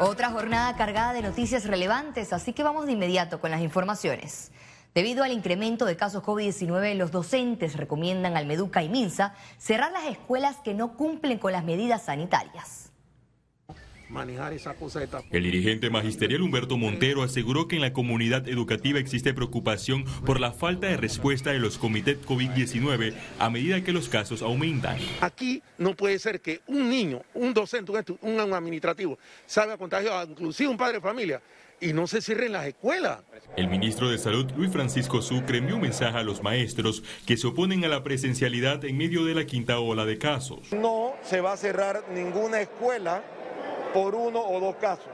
Otra jornada cargada de noticias relevantes, así que vamos de inmediato con las informaciones. Debido al incremento de casos COVID-19, los docentes recomiendan al Meduca y Minsa cerrar las escuelas que no cumplen con las medidas sanitarias manejar esa cosa de El dirigente magisterial Humberto Montero aseguró que en la comunidad educativa existe preocupación por la falta de respuesta de los comités COVID-19 a medida que los casos aumentan. Aquí no puede ser que un niño, un docente, un administrativo salga contagiado, inclusive un padre de familia, y no se cierren las escuelas. El ministro de Salud, Luis Francisco Sucre, envió un mensaje a los maestros que se oponen a la presencialidad en medio de la quinta ola de casos. No se va a cerrar ninguna escuela por uno o dos casos.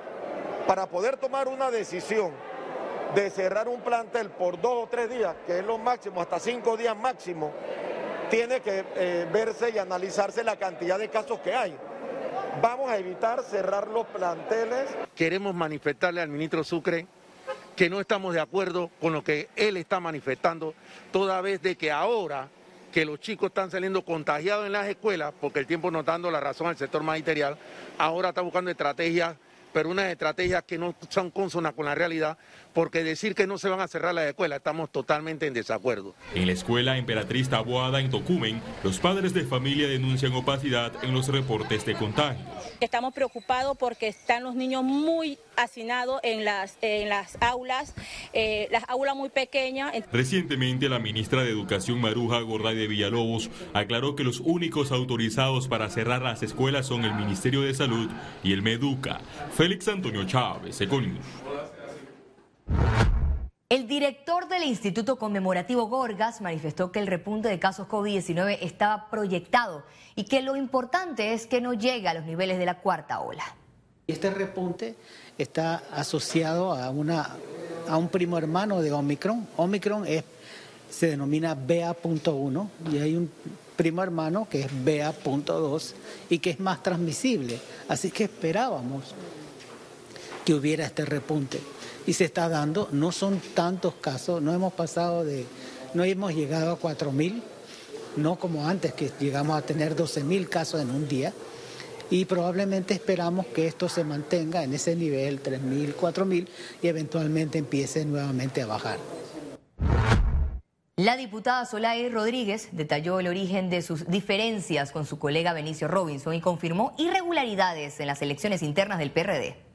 Para poder tomar una decisión de cerrar un plantel por dos o tres días, que es lo máximo, hasta cinco días máximo, tiene que eh, verse y analizarse la cantidad de casos que hay. Vamos a evitar cerrar los planteles. Queremos manifestarle al ministro Sucre que no estamos de acuerdo con lo que él está manifestando, toda vez de que ahora que los chicos están saliendo contagiados en las escuelas, porque el tiempo está dando la razón al sector magisterial, ahora está buscando estrategias pero unas estrategias que no son consonas con la realidad, porque decir que no se van a cerrar las escuelas, estamos totalmente en desacuerdo. En la escuela Emperatriz Taboada en Tocumen, los padres de familia denuncian opacidad en los reportes de contagios. Estamos preocupados porque están los niños muy hacinados en las, en las aulas, eh, las aulas muy pequeñas. Recientemente la ministra de Educación Maruja Gorday de Villalobos aclaró que los únicos autorizados para cerrar las escuelas son el Ministerio de Salud y el Meduca. Félix Antonio Chávez, Econius. El director del Instituto Conmemorativo Gorgas manifestó que el repunte de casos COVID-19 estaba proyectado y que lo importante es que no llegue a los niveles de la cuarta ola. Este repunte está asociado a, una, a un primo hermano de Omicron. Omicron es, se denomina BA.1 y hay un primo hermano que es BA.2 y que es más transmisible. Así que esperábamos que hubiera este repunte. Y se está dando, no son tantos casos, no hemos pasado de, no hemos llegado a 4.000, no como antes que llegamos a tener 12.000 casos en un día. Y probablemente esperamos que esto se mantenga en ese nivel, 3.000, 4.000, y eventualmente empiece nuevamente a bajar. La diputada Solay Rodríguez detalló el origen de sus diferencias con su colega Benicio Robinson y confirmó irregularidades en las elecciones internas del PRD.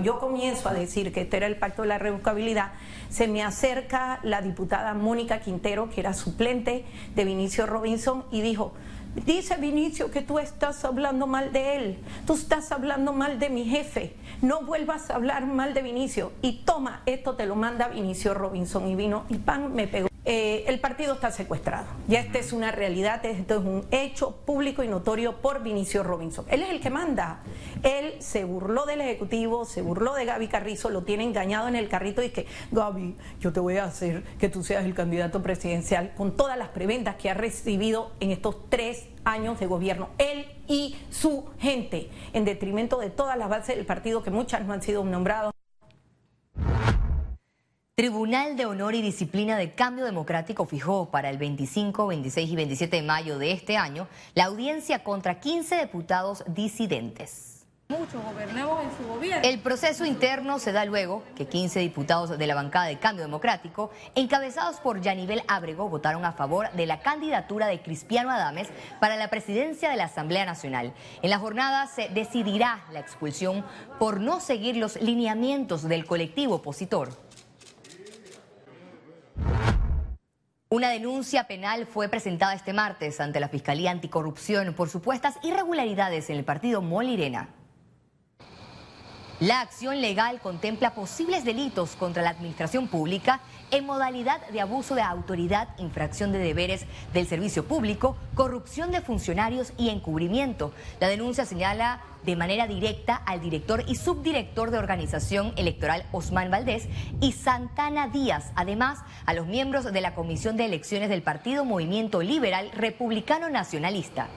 Yo comienzo a decir que este era el pacto de la reeducabilidad, se me acerca la diputada Mónica Quintero, que era suplente de Vinicio Robinson, y dijo, dice Vinicio que tú estás hablando mal de él, tú estás hablando mal de mi jefe, no vuelvas a hablar mal de Vinicio. Y toma, esto te lo manda Vinicio Robinson y vino y pan me pegó. Eh, el partido está secuestrado. Ya esta es una realidad, esto es un hecho público y notorio por Vinicio Robinson. Él es el que manda. Él se burló del Ejecutivo, se burló de Gaby Carrizo, lo tiene engañado en el carrito y que, Gaby, yo te voy a hacer que tú seas el candidato presidencial con todas las preventas que ha recibido en estos tres años de gobierno. Él y su gente, en detrimento de todas las bases del partido que muchas no han sido nombradas. Tribunal de Honor y Disciplina de Cambio Democrático fijó para el 25, 26 y 27 de mayo de este año la audiencia contra 15 diputados disidentes. Muchos gobernemos en su gobierno. El proceso interno se da luego que 15 diputados de la bancada de Cambio Democrático, encabezados por Yanivel Abrego, votaron a favor de la candidatura de Cristiano Adames para la presidencia de la Asamblea Nacional. En la jornada se decidirá la expulsión por no seguir los lineamientos del colectivo opositor. Una denuncia penal fue presentada este martes ante la Fiscalía Anticorrupción por supuestas irregularidades en el partido Molirena. La acción legal contempla posibles delitos contra la administración pública en modalidad de abuso de autoridad, infracción de deberes del servicio público, corrupción de funcionarios y encubrimiento. La denuncia señala de manera directa al director y subdirector de organización electoral Osman Valdés y Santana Díaz, además a los miembros de la Comisión de Elecciones del Partido Movimiento Liberal Republicano Nacionalista.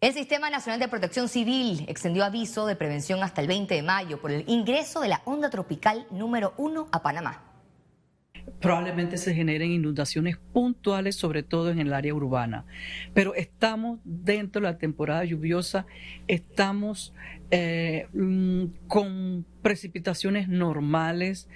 El Sistema Nacional de Protección Civil extendió aviso de prevención hasta el 20 de mayo por el ingreso de la onda tropical número 1 a Panamá. Probablemente se generen inundaciones puntuales, sobre todo en el área urbana. Pero estamos dentro de la temporada lluviosa, estamos eh, mm, con precipitaciones normales.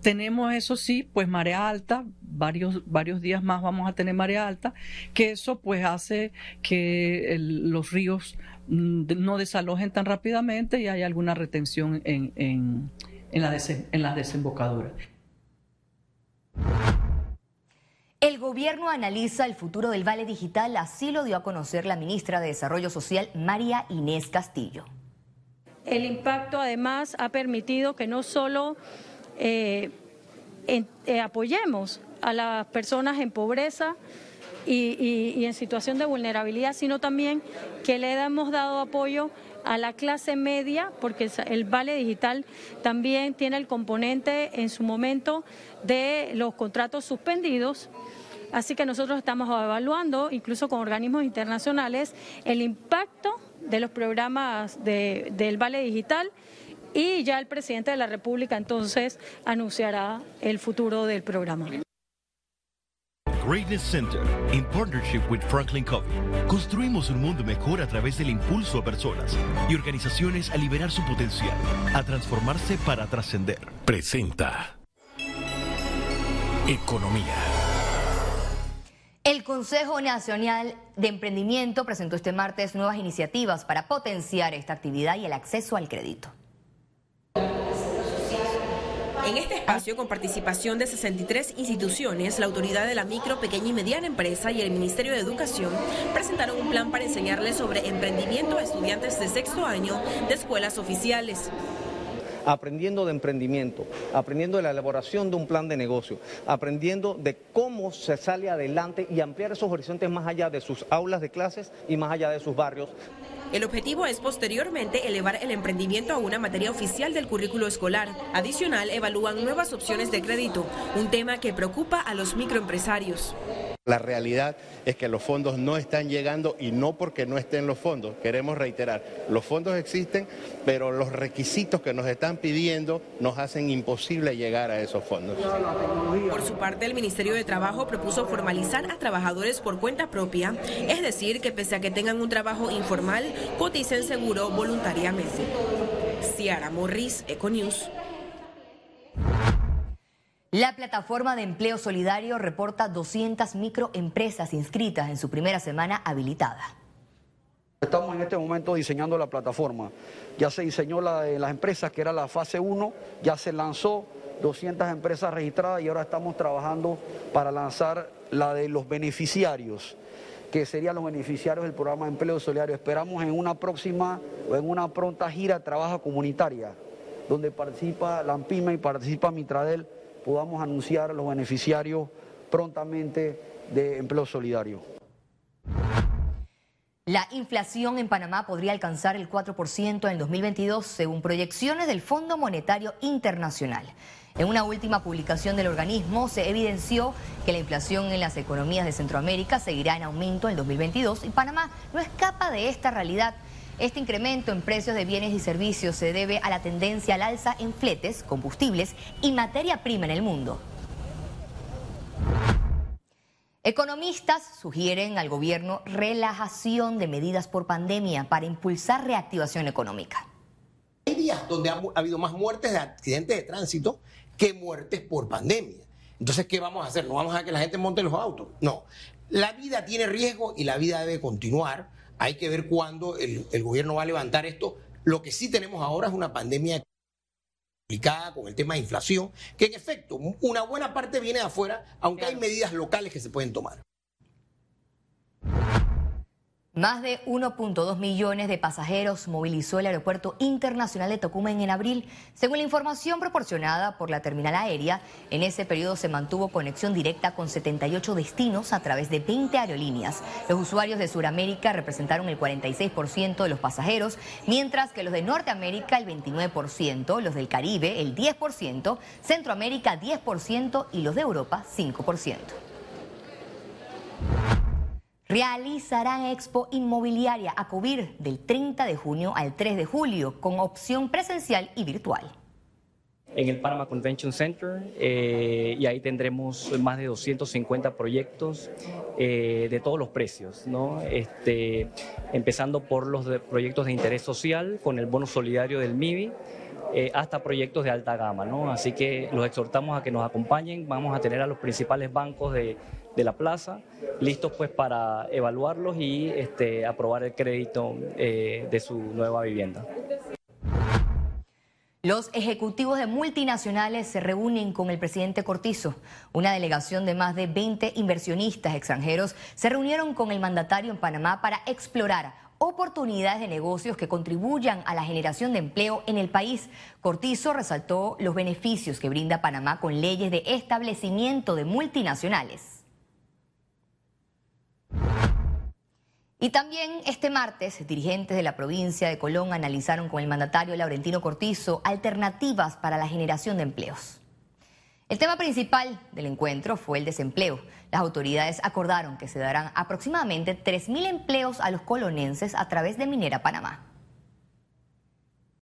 Tenemos, eso sí, pues marea alta, varios, varios días más vamos a tener marea alta, que eso pues hace que los ríos mm, no desalojen tan rápidamente y haya alguna retención en, en, en las desembocaduras. El gobierno analiza el futuro del Vale Digital, así lo dio a conocer la ministra de Desarrollo Social, María Inés Castillo. El impacto además ha permitido que no solo eh, eh, apoyemos a las personas en pobreza y, en situación de vulnerabilidad, sino también que le hemos dado apoyo a la clase media, porque el Vale Digital también tiene el componente en su momento de los contratos suspendidos. Así que nosotros estamos evaluando, incluso con organismos internacionales, el impacto de los programas del Vale Digital y ya el presidente de la República entonces anunciará el futuro del programa. Greatness Center, in partnership with Franklin Covey, construimos un mundo mejor a través del impulso a personas y organizaciones a liberar su potencial, a transformarse para trascender. Presenta Economía. El Consejo Nacional de Emprendimiento presentó este martes nuevas iniciativas para potenciar esta actividad y el acceso al crédito. En este espacio, con participación de 63 instituciones, la Autoridad de la Micro, Pequeña y Mediana Empresa y el Ministerio de Educación presentaron un plan para enseñarles sobre emprendimiento a estudiantes de sexto año de escuelas oficiales aprendiendo de emprendimiento, aprendiendo de la elaboración de un plan de negocio, aprendiendo de cómo se sale adelante y ampliar esos horizontes más allá de sus aulas de clases y más allá de sus barrios. El objetivo es posteriormente elevar el emprendimiento a una materia oficial del currículo escolar. Adicional, evalúan nuevas opciones de crédito, un tema que preocupa a los microempresarios. La realidad es que los fondos no están llegando y no porque no estén los fondos. Queremos reiterar, los fondos existen, pero los requisitos que nos están pidiendo nos hacen imposible llegar a esos fondos. Por su parte, el Ministerio de Trabajo propuso formalizar a trabajadores por cuenta propia, es decir, que pese a que tengan un trabajo informal, coticen seguro voluntariamente. Ciara Morris, Econews. La plataforma de empleo solidario reporta 200 microempresas inscritas en su primera semana habilitada. Estamos en este momento diseñando la plataforma. Ya se diseñó la de las empresas, que era la fase 1, ya se lanzó 200 empresas registradas y ahora estamos trabajando para lanzar la de los beneficiarios, que serían los beneficiarios del programa de empleo solidario. Esperamos en una próxima o en una pronta gira de trabajo comunitaria, donde participa la y participa Mitradel podamos anunciar a los beneficiarios prontamente de empleo solidario. La inflación en Panamá podría alcanzar el 4% en el 2022 según proyecciones del Fondo Monetario Internacional. En una última publicación del organismo se evidenció que la inflación en las economías de Centroamérica seguirá en aumento en el 2022 y Panamá no escapa de esta realidad. Este incremento en precios de bienes y servicios se debe a la tendencia al alza en fletes, combustibles y materia prima en el mundo. Economistas sugieren al gobierno relajación de medidas por pandemia para impulsar reactivación económica. Hay días donde ha, habido más muertes de accidentes de tránsito que muertes por pandemia. Entonces, ¿qué vamos a hacer? ¿No vamos a que la gente monte los autos? No. La vida tiene riesgo y la vida debe continuar. Hay que ver cuándo el, gobierno va a levantar esto. Lo que sí tenemos ahora es una pandemia complicada con el tema de inflación, que en efecto una buena parte viene de afuera, aunque hay medidas locales que se pueden tomar. Más de 1.2 millones de pasajeros movilizó el Aeropuerto Internacional de Tocumen en abril. Según la información proporcionada por la terminal aérea, en ese periodo se mantuvo conexión directa con 78 destinos a través de 20 aerolíneas. Los usuarios de Sudamérica representaron el 46% de los pasajeros, mientras que los de Norteamérica el 29%, los del Caribe el 10%, Centroamérica 10% y los de Europa 5% realizarán Expo Inmobiliaria a cubrir del 30 de junio al 3 de julio con opción presencial y virtual. en el Panama Convention Center eh, y ahí tendremos más de 250 proyectos eh, de todos los precios, ¿no? este, empezando por los proyectos de interés social con el bono solidario del MIBI. Eh, hasta proyectos de alta gama. ¿no? Así que los exhortamos a que nos acompañen. Vamos a tener a los principales bancos de, de la plaza listos pues para evaluarlos y este, aprobar el crédito de su nueva vivienda. Los ejecutivos de multinacionales se reúnen con el presidente Cortizo. Una delegación de más de 20 inversionistas extranjeros se reunieron con el mandatario en Panamá para explorar oportunidades de negocios que contribuyan a la generación de empleo en el país. Cortizo resaltó los beneficios que brinda Panamá con leyes de establecimiento de multinacionales. Y también este martes, dirigentes de la provincia de Colón analizaron con el mandatario Laurentino Cortizo alternativas para la generación de empleos. El tema principal del encuentro fue el desempleo. Las autoridades acordaron que se darán aproximadamente 3.000 empleos a los colonenses a través de Minera Panamá.